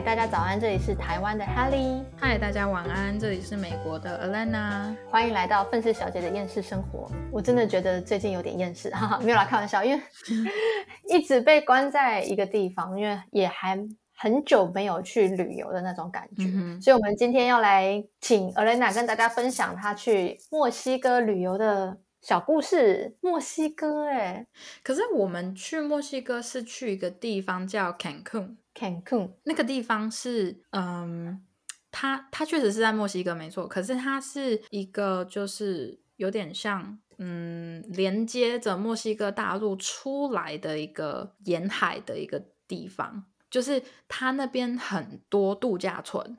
嗨，大家早安，这里是台湾的 Helly，嗨，大家晚安，这里是美国的 Alana，欢迎来到愤世小姐的厌世生活。我真的觉得最近有点厌世，哈哈，没有啦，开玩笑，因为一直被关在一个地方，因为也还很久没有去旅游的那种感觉，所以，我们今天要来请 Alana 跟大家分享她去墨西哥旅游的小故事。墨西哥，哎，可是我们去墨西哥是去一个地方叫 Cancun。Cancun 那个地方是，嗯，它它确实是在墨西哥没错，可是它是一个就是有点像，嗯，连接着墨西哥大陆出来的一个沿海的一个地方，就是它那边很多度假村。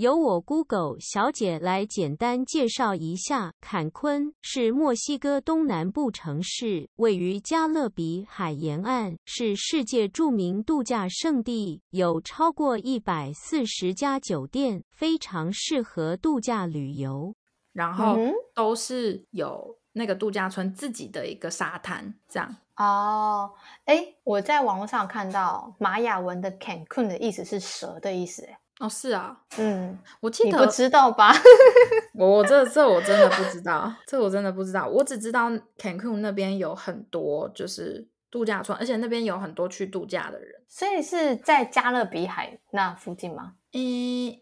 由我 Google 小姐来简单介绍一下，坎昆是墨西哥东南部城市，位于加勒比海沿岸，是世界著名度假胜地，有超过一百四十家酒店，非常适合度假旅游。然后都是有那个度假村自己的一个沙滩，这样哦。哎，我在网络上看到玛雅文的 Cancun 的意思是蛇的意思，哎。哦，是啊，嗯，我记得你不知道吧？我我这这我真的不知道，这我真的不知道。我只知道 Cancun 那边有很多就是度假村，而且那边有很多去度假的人。所以是在加勒比海那附近吗？嗯，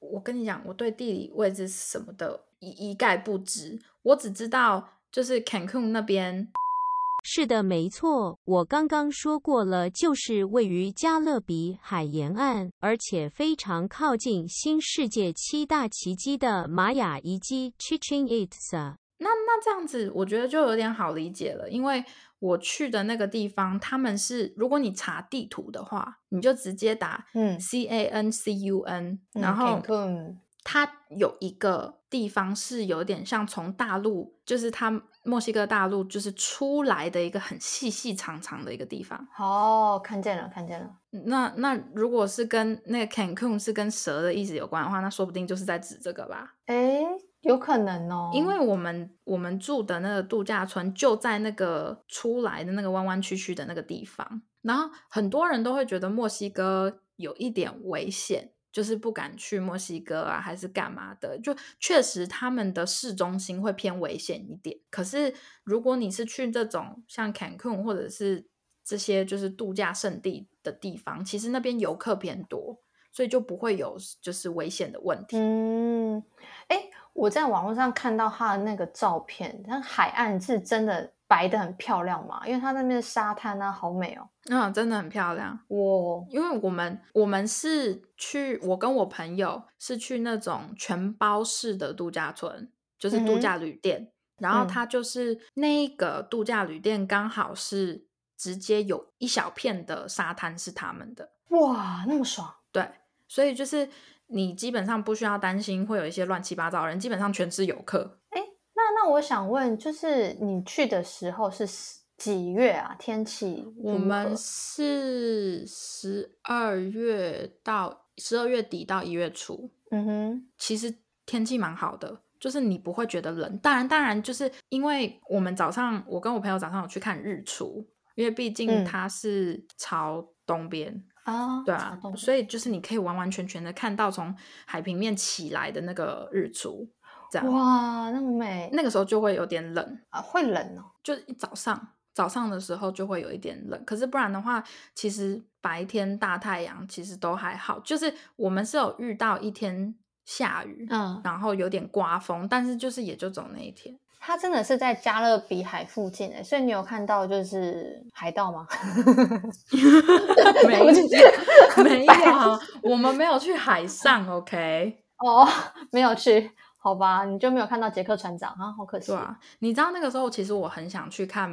我跟你讲，我对地理位置什么的一一概不知，我只知道就是 Cancun 那边。是的，没错，我刚刚说过了，就是位于加勒比海沿岸，而且非常靠近新世界七大奇迹的玛雅遗迹 Chichen Itza。那那这样子，我觉得就有点好理解了，因为我去的那个地方，他们是如果你查地图的话，你就直接打嗯 C A N C U N，然后它有一个地方是有点像从大陆，就是它。墨西哥大陆就是出来的一个很细细长长的一个地方。哦，看见了，看见了。那那如果是跟那个 Cancun 是跟蛇的意思有关的话，那说不定就是在指这个吧？哎，有可能哦。因为我们我们住的那个度假村就在那个出来的那个弯弯曲曲的那个地方，然后很多人都会觉得墨西哥有一点危险。就是不敢去墨西哥啊，还是干嘛的？就确实他们的市中心会偏危险一点。可是如果你是去这种像 Cancun 或者是这些就是度假胜地的地方，其实那边游客偏多，所以就不会有就是危险的问题。嗯，哎，我在网络上看到他的那个照片，那海岸是真的。白的很漂亮嘛，因为它那边的沙滩啊，好美哦。嗯，真的很漂亮哇。因为我们我们是去，我跟我朋友是去那种全包式的度假村，就是度假旅店。然后它就是那个度假旅店，刚好是直接有一小片的沙滩是他们的。哇，那么爽。对，所以就是你基本上不需要担心会有一些乱七八糟的人，基本上全是游客。那我想问，就是你去的时候是几月啊？天气？我们是十二月到十二月底到一月初。嗯哼，其实天气蛮好的，就是你不会觉得冷。当然，当然，就是因为我们早上，我跟我朋友早上有去看日出，因为毕竟它是朝东边啊，对啊，所以就是你可以完完全全的看到从海平面起来的那个日出。哇，那么美！那个时候就会有点冷啊，会冷哦。就一早上，早上的时候就会有一点冷。可是不然的话，其实白天大太阳其实都还好。就是我们是有遇到一天下雨，嗯，然后有点刮风，但是就是也就走那一天。它真的是在加勒比海附近诶，所以你有看到就是海盗吗？没有，没有，我们没有去海上。OK，哦，没有去。好吧，你就没有看到杰克船长啊，好可惜。对啊，你知道那个时候其实我很想去看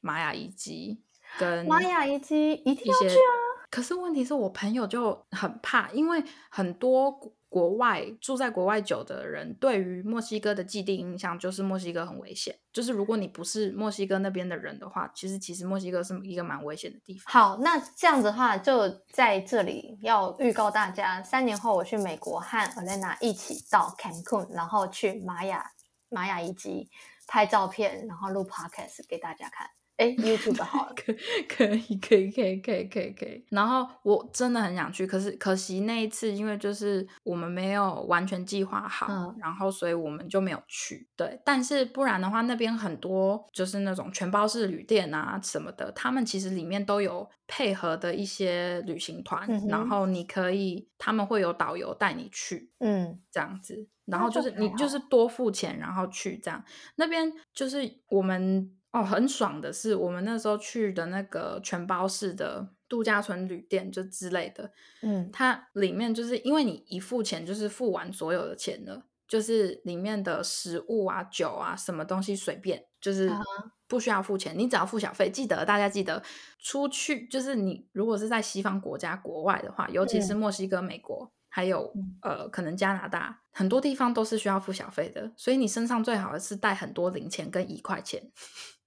玛雅遗迹，跟玛雅遗迹一定要去啊。可是问题是我朋友就很怕，因为很多。国外住在国外久的人，对于墨西哥的既定印象就是墨西哥很危险。就是如果你不是墨西哥那边的人的话，其实其实墨西哥是一个蛮危险的地方。好，那这样子的话，就在这里要预告大家，三年后我去美国和 Elena 一起到 Cancun，然后去玛雅玛雅遗迹拍照片，然后录 podcast 给大家看。哎，YouTube 好了，可可以可以可以可以可以可以。然后我真的很想去，可是可惜那一次因为就是我们没有完全计划好，嗯然后所以我们就没有去。对，但是不然的话，那边很多就是那种全包式旅店啊什么的，他们其实里面都有配合的一些旅行团，嗯然后你可以他们会有导游带你去，嗯这样子，然后就是你就是多付钱，然后去这样。那边就是我们哦，很爽的是，我们那时候去的那个全包式的度假村旅店就之类的，嗯它里面就是因为你一付钱就是付完所有的钱了，就是里面的食物啊、酒啊什么东西随便，就是啊不需要付钱，你只要付小费。记得大家记得出去，就是你如果是在西方国家国外的话，尤其是嗯墨西哥、美国。还有嗯呃，可能加拿大很多地方都是需要付小费的，所以你身上最好的是带很多零钱跟一块钱。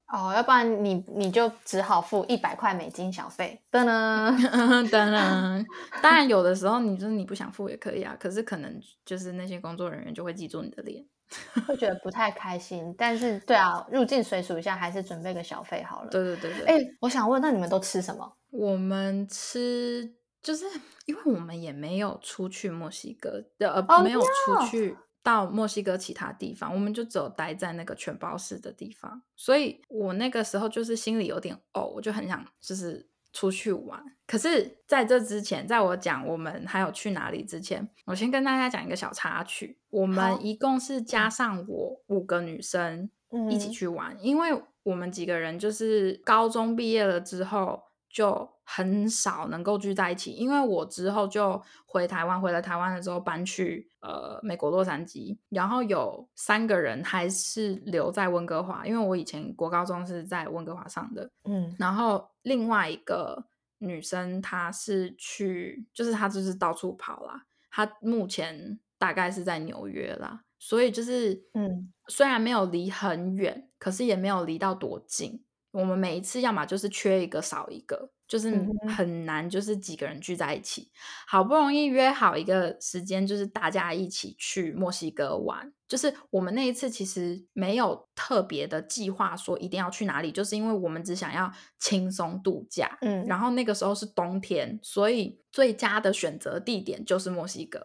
哦，要不然你你就只好付一百块美金小费。噔噔，噔噔，当然有的时候你就是你不想付也可以啊，可是可能就是那些工作人员就会记住你的脸。会觉得不太开心。但是对啊，入境随俗一下，还是准备个小费好了。对对对对，哎、我想问，那你们都吃什么？我们吃就是因为我们也没有出去墨西哥，呃，哦没有出去到墨西哥其他地方，我们就只有待在那个全包式的地方，所以我那个时候就是心里有点哦，我就很想就是出去玩。可是在这之前，在我讲我们还有去哪里之前，我先跟大家讲一个小插曲。我们一共是加上我五个女生一起嗯去玩，因为我们几个人就是高中毕业了之后就很少能够聚在一起，因为我之后就回台湾，回了台湾了之后搬去呃美国洛杉矶，然后有三个人还是留在温哥华，因为我以前国高中是在温哥华上的，嗯。然后另外一个女生她是去，就是她就是到处跑啦，她目前大概是在纽约啦，所以就是嗯。虽然没有离很远，可是也没有离到多近。我们每一次要么就是缺一个少一个，就是很难，就是几个人聚在一起。好不容易约好一个时间，就是大家一起去墨西哥玩。就是我们那一次其实没有特别的计划说一定要去哪里，就是因为我们只想要轻松度假。嗯，然后那个时候是冬天，所以最佳的选择地点就是墨西哥，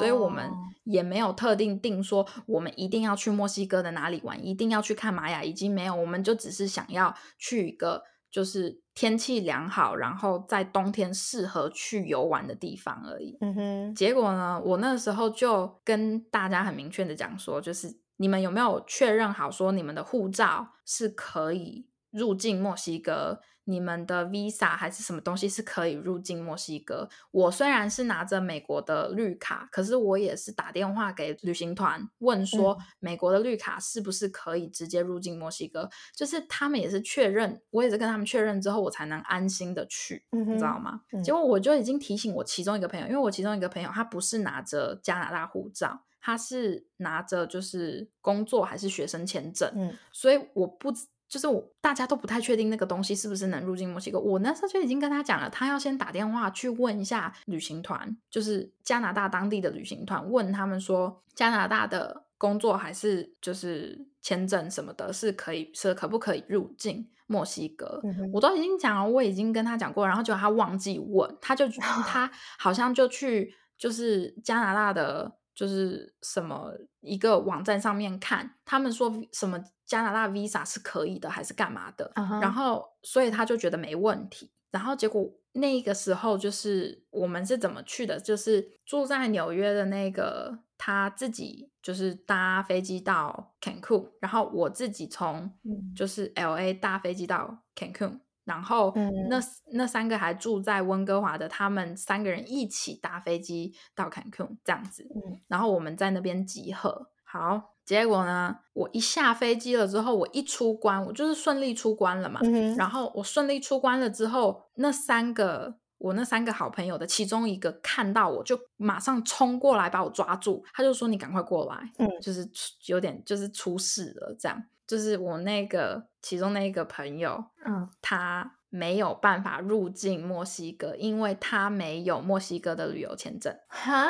所以我们哦也没有特定定说我们一定要去墨西哥的哪里玩，一定要去看玛雅已经，没有，我们就只是想要去一个就是天气良好，然后在冬天适合去游玩的地方而已。嗯哼，结果呢，我那时候就跟大家很明确的讲说，就是你们有没有确认好说你们的护照是可以入境墨西哥？你们的 Visa 还是什么东西是可以入境墨西哥？我虽然是拿着美国的绿卡，可是我也是打电话给旅行团问说，美国的绿卡是不是可以直接入境墨西哥？就是他们也是确认，我也是跟他们确认之后，我才能安心的去，嗯你知道吗？嗯结果我就已经提醒我其中一个朋友，因为我其中一个朋友他不是拿着加拿大护照，他是拿着就是工作还是学生签证，嗯所以我不知就是我大家都不太确定那个东西是不是能入境墨西哥。我那时候就已经跟他讲了，他要先打电话去问一下旅行团，就是加拿大当地的旅行团，问他们说加拿大的工作还是就是签证什么的，是可以是可不可以入境墨西哥？嗯我都已经讲了，我已经跟他讲过，然后结果他忘记问，他就 他好像就去就是加拿大的就是什么一个网站上面看，他们说什么加拿大 Visa 是可以的，还是干嘛的然后所以他就觉得没问题，然后结果那个时候就是我们是怎么去的，就是住在纽约的那个他自己就是搭飞机到 Cancun，然后我自己从嗯。就是 L A 搭飞机到 Cancun，然后嗯那、那三个还住在温哥华的，他们三个人一起搭飞机到 Cancun 这样子，嗯然后我们在那边集合。好，结果呢，我一下飞机了之后，我一出关，我就是顺利出关了嘛。嗯然后我顺利出关了之后，那三个我那三个好朋友的其中一个看到我就马上冲过来把我抓住，他就说：“你赶快过来。”嗯就是有点就是出事了，这样。就是我那个其中那一个朋友，嗯他没有办法入境墨西哥，因为他没有墨西哥的旅游签证。哈，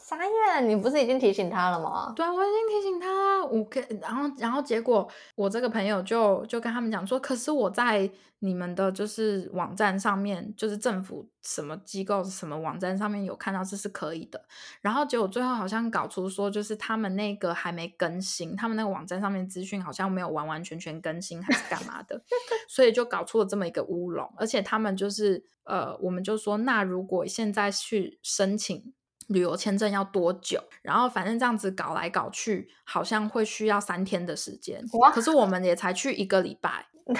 傻眼！你不是已经提醒他了吗？对啊，我已经提醒他了。我跟然后然后结果我这个朋友就就跟他们讲说，可是我在你们的就是网站上面，就是政府什么机构什么网站上面有看到这是可以的。然后结果最后好像搞出说，就是他们那个还没更新，他们那个网站上面资讯好像没有完完全全更新，还是干嘛的，所以就搞出了这么一个乌龙。而且他们就是呃，我们就说，那如果现在去申请。旅游签证要多久？然后反正这样子搞来搞去，好像会需要三天的时间。哇可是我们也才去一个礼拜，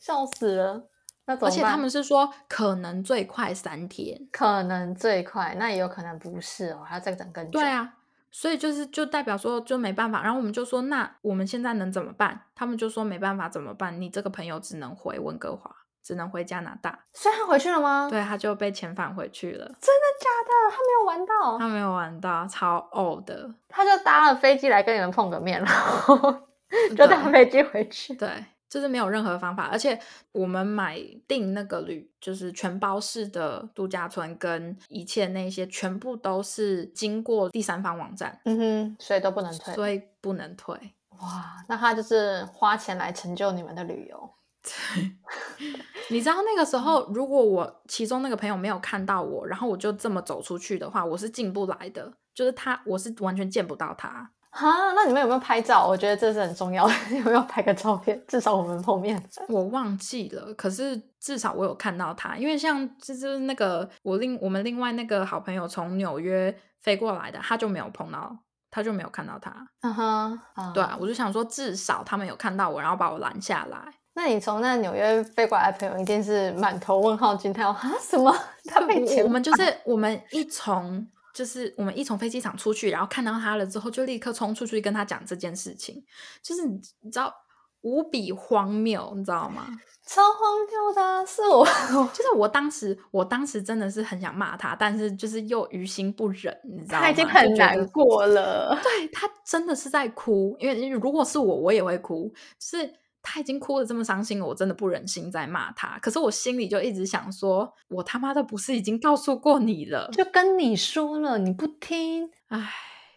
笑死了。而且他们是说可能最快三天。可能最快，那也有可能不是哦，还要再等更久。对，啊，所以就是就代表说就没办法。然后我们就说，那我们现在能怎么办？他们就说没办法，怎么办？你这个朋友只能回温哥华，只能回加拿大。所以他回去了吗？，对，他就被遣返回去了。真的假的？他没有玩到，他没有玩到，超呕的。他就搭了飞机来跟你们碰个面，然后 就搭飞机回去。对，就是没有任何方法，而且我们买订那个旅，就是全包式的度假村，跟一切那些全部都是经过第三方网站，嗯哼，所以都不能退。所以不能退。哇，那他就是花钱来成就你们的旅游。你知道那个时候，如果我其中那个朋友没有看到我，然后我就这么走出去的话，我是进不来的。就是他，我是完全见不到他。哈，那你们有没有拍照？我觉得这是很重要的，有没有拍个照片？至少我们碰面。我忘记了，可是至少我有看到他，因为像这就是那个我另我们另外那个好朋友从纽约飞过来的，他就没有碰到，他就没有看到他。嗯哼，啊对啊，我就想说至少他们有看到我，然后把我拦下来。那你从那纽约飞过来的朋友一定是满头问号惊叹，啊什么？他被我我们就是我们一从就是我们一从飞机场出去，然后看到他了之后，就立刻冲出去跟他讲这件事情，就是你你知道无比荒谬，你知道吗？超荒谬的啊，是我 就是我当时，我当时真的是很想骂他，但是就是又于心不忍，你知道吗？他已经很难过了。对他真的是在哭，因为如果是我，我也会哭。就是他已经哭的这么伤心了，我真的不忍心再骂他。可是我心里就一直想说，我他妈的不是已经告诉过你了？就跟你说了，你不听，唉，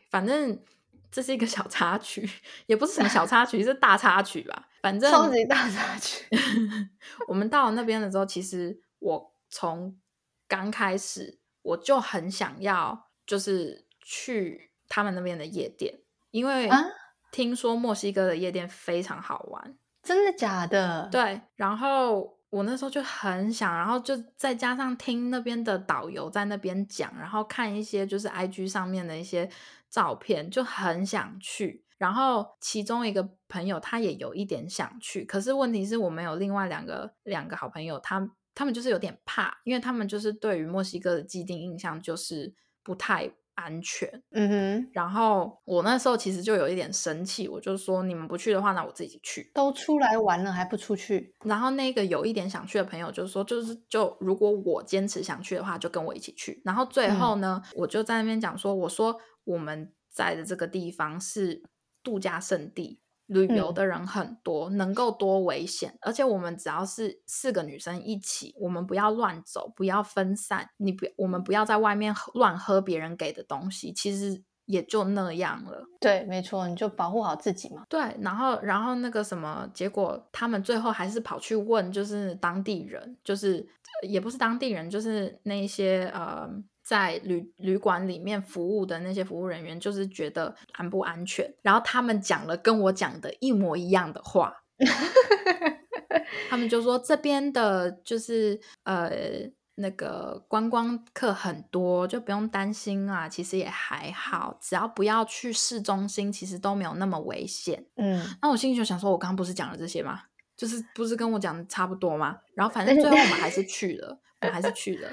反正这是一个小插曲，也不是什么小插曲，是大插曲吧。反正超级大插曲。我们到了那边的时候，其实我从刚开始我就很想要，就是去他们那边的夜店，因为啊听说墨西哥的夜店非常好玩。真的假的？，对，然后我那时候就很想，然后就再加上听那边的导游在那边讲，然后看一些就是 IG 上面的一些照片，就很想去。然后其中一个朋友他也有一点想去，可是问题是我们有另外两个两个好朋友，他他们就是有点怕，因为他们就是对于墨西哥的既定印象就是不太安全。嗯哼，然后我那时候其实就有一点生气，我就说你们不去的话，那我自己去。都出来玩了还不出去，然后那个有一点想去的朋友就说，就是就如果我坚持想去的话，就跟我一起去。然后最后呢，我就在那边讲说，我说我们在的这个地方是度假胜地，旅游嗯的人很多，能够多危险。而且我们只要是四个女生一起，我们不要乱走，不要分散，你不，我们不要在外面乱喝别人给的东西，其实也就那样了。对，没错，你就保护好自己嘛。对，然后然后那个什么，结果他们最后还是跑去问，就是当地人，就是呃也不是当地人，就是那些呃在旅旅馆里面服务的那些服务人员，就是觉得安不安全，然后他们讲了跟我讲的一模一样的话，他们就说这边的就是呃。那个观光客很多，就不用担心啊。其实也还好，只要不要去市中心，其实都没有那么危险。嗯，那我心里就想说，我刚刚不是讲了这些吗？就是不是跟我讲的差不多吗？然后反正最后我们还是 去了，我们还是去了，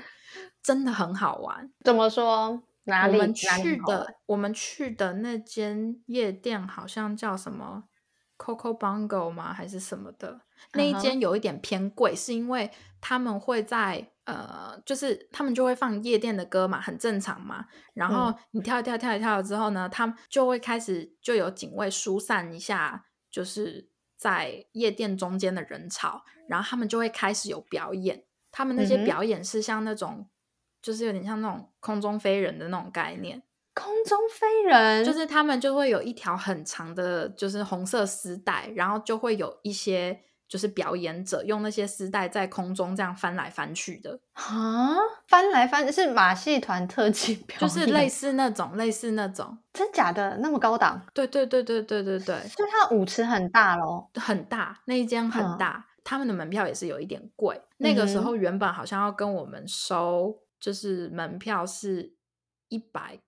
真的很好玩。怎么说？哪里我们去的，我们去的那间夜店好像叫什么 Coco Bongo 吗？还是什么的？那一间有一点偏贵，是因为他们会在呃，就是他们就会放夜店的歌嘛，很正常嘛。然后嗯你跳一跳跳一跳了之后呢，他们就会开始就有警卫疏散一下，就是在夜店中间的人潮，然后他们就会开始有表演。他们那些表演是像那种，就是有点像那种空中飞人的那种概念，空中飞人就是他们就会有一条很长的，就是红色丝带，然后就会有一些就是表演者用那些丝带在空中这样翻来翻去的，啊，翻来翻是马戏团特技表演，就是类似那种类似那种，真假的？那么高档，对对对对对对对，所以它的舞池很大咯。很大，那一间很嗯。大，他们的门票也是有一点贵。那个时候原本好像要跟我们收，就是门票是一百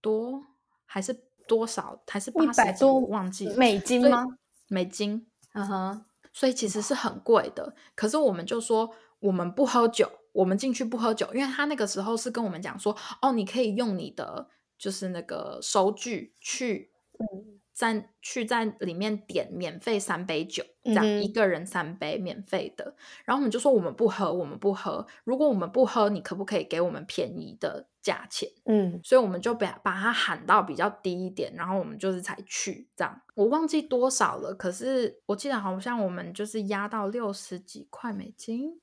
多，还是多少，还是八十100几，我多忘记美金吗？美金，嗯哼，所以其实是很贵的。可是我们就说我们不喝酒，我们进去不喝酒，因为他那个时候是跟我们讲说，哦，你可以用你的就是那个收据去嗯在去在里面点免费三杯酒，这样、嗯一个人三杯免费的。然后我们就说我们不喝，我们不喝。如果我们不喝，你可不可以给我们便宜的价钱？嗯，所以我们就把把它喊到比较低一点，然后我们就是才去这样。我忘记多少了，可是我记得好像我们就是压到六十几块美金，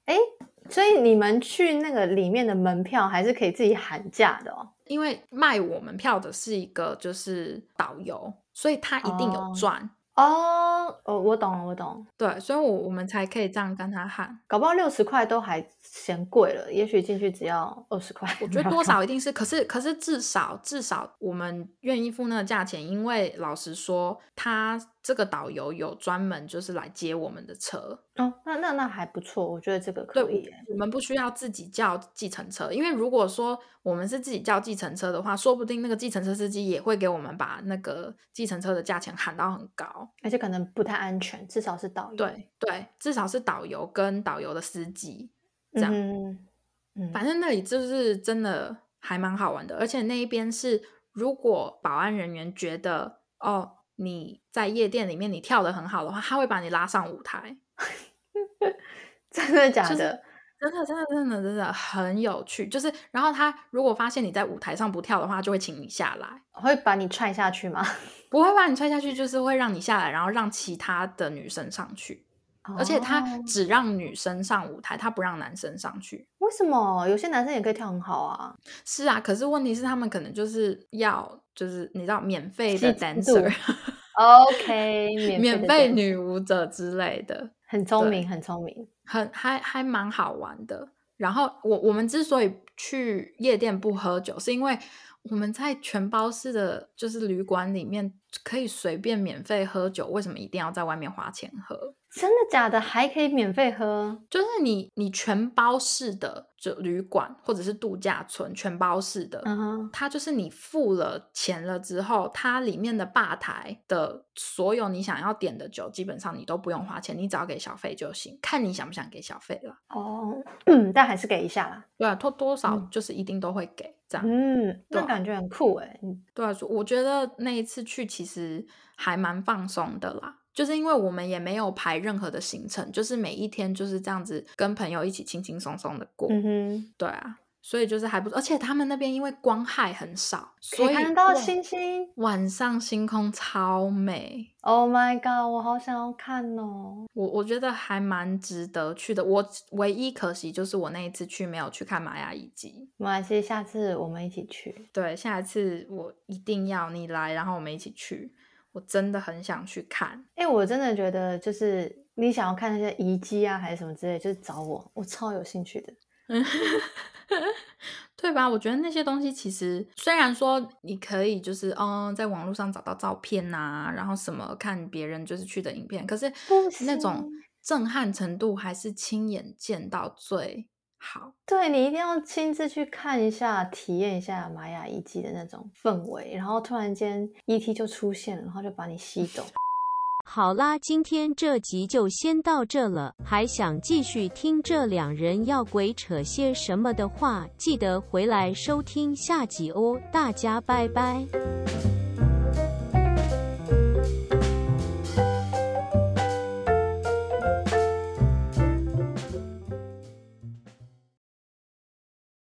所以你们去那个里面的门票还是可以自己喊价的哦。因为卖我们票的是一个就是导游，所以他一定有哦赚。哦，哦，哦我懂了，我懂。对，所以我我们才可以这样跟他喊。搞不好六十块都还嫌贵了，也许进去只要二十块。我觉得多少一定是，可是可是至少至少我们愿意付那个价钱，因为老实说，他这个导游有专门就是来接我们的车，哦，那那那还不错，我觉得这个可以耶。我们不需要自己叫计程车，因为如果说我们是自己叫计程车的话，说不定那个计程车司机也会给我们把那个计程车的价钱喊到很高。而且可能不太安全，至少是导游。对对，至少是导游跟导游的司机这样。嗯嗯，反正那里就是真的还蛮好玩的，而且那一边是，如果保安人员觉得哦你在夜店里面你跳的很好的话，他会把你拉上舞台，真的假就是的？真的真的真的真的很有趣。就是然后他如果发现你在舞台上不跳的话，就会请你下来，会把你踹下去吗？不会把你踹下去，就是会让你下来，然后让其他的女生上去，而且他哦只让女生上舞台，他不让男生上去。为什么有些男生也可以跳很好啊？是啊，可是问题是他们可能就是要就是你知道免费的吸金 dancer，OK，免免费女舞者之类的，很聪明，很聪明。很还还蛮好玩的。然后我我们之所以去夜店不喝酒，是因为我们在全包式的就是旅馆里面可以随便免费喝酒，为什么一定要在外面花钱喝？真的假的？还可以免费喝？就是你你全包式的就旅馆或者是度假村全包式的，嗯哼，它就是你付了钱了之后，它里面的吧台的所有你想要点的酒，基本上你都不用花钱，你只要给小费就行，看你想不想给小费了。哦，嗯，但还是给一下啦。对啊，多多少嗯就是一定都会给这样。嗯，那感觉很酷哎。嗯对啊，我觉得那一次去其实还蛮放松的啦。就是因为我们也没有排任何的行程，就是每一天就是这样子跟朋友一起轻轻松松的过。嗯哼，对啊，所以就是还不错，而且他们那边因为光害很少，所以看到星星。晚上星空超美，Oh my god，我好想要看哦。我我觉得还蛮值得去的。我唯一可惜就是我那一次去没有去看玛雅遗迹。没关系，下次我们一起去。对，下一次我一定要你来，然后我们一起去。我真的很想去看。哎、我真的觉得，就是你想要看那些遗迹啊，还是什么之类，就是找我，我超有兴趣的。对吧？我觉得那些东西其实虽然说你可以就是嗯，在网络上找到照片呐、然后什么看别人就是去的影片，可是那种震撼程度还是亲眼见到最好。对你一定要亲自去看一下，体验一下玛雅遗迹的那种氛围，然后突然间 ET 就出现了，然后就把你吸 走。好啦，今天这集就先到这了。还想继续听这两人要鬼扯些什么的话，记得回来收听下集哦。大家拜拜。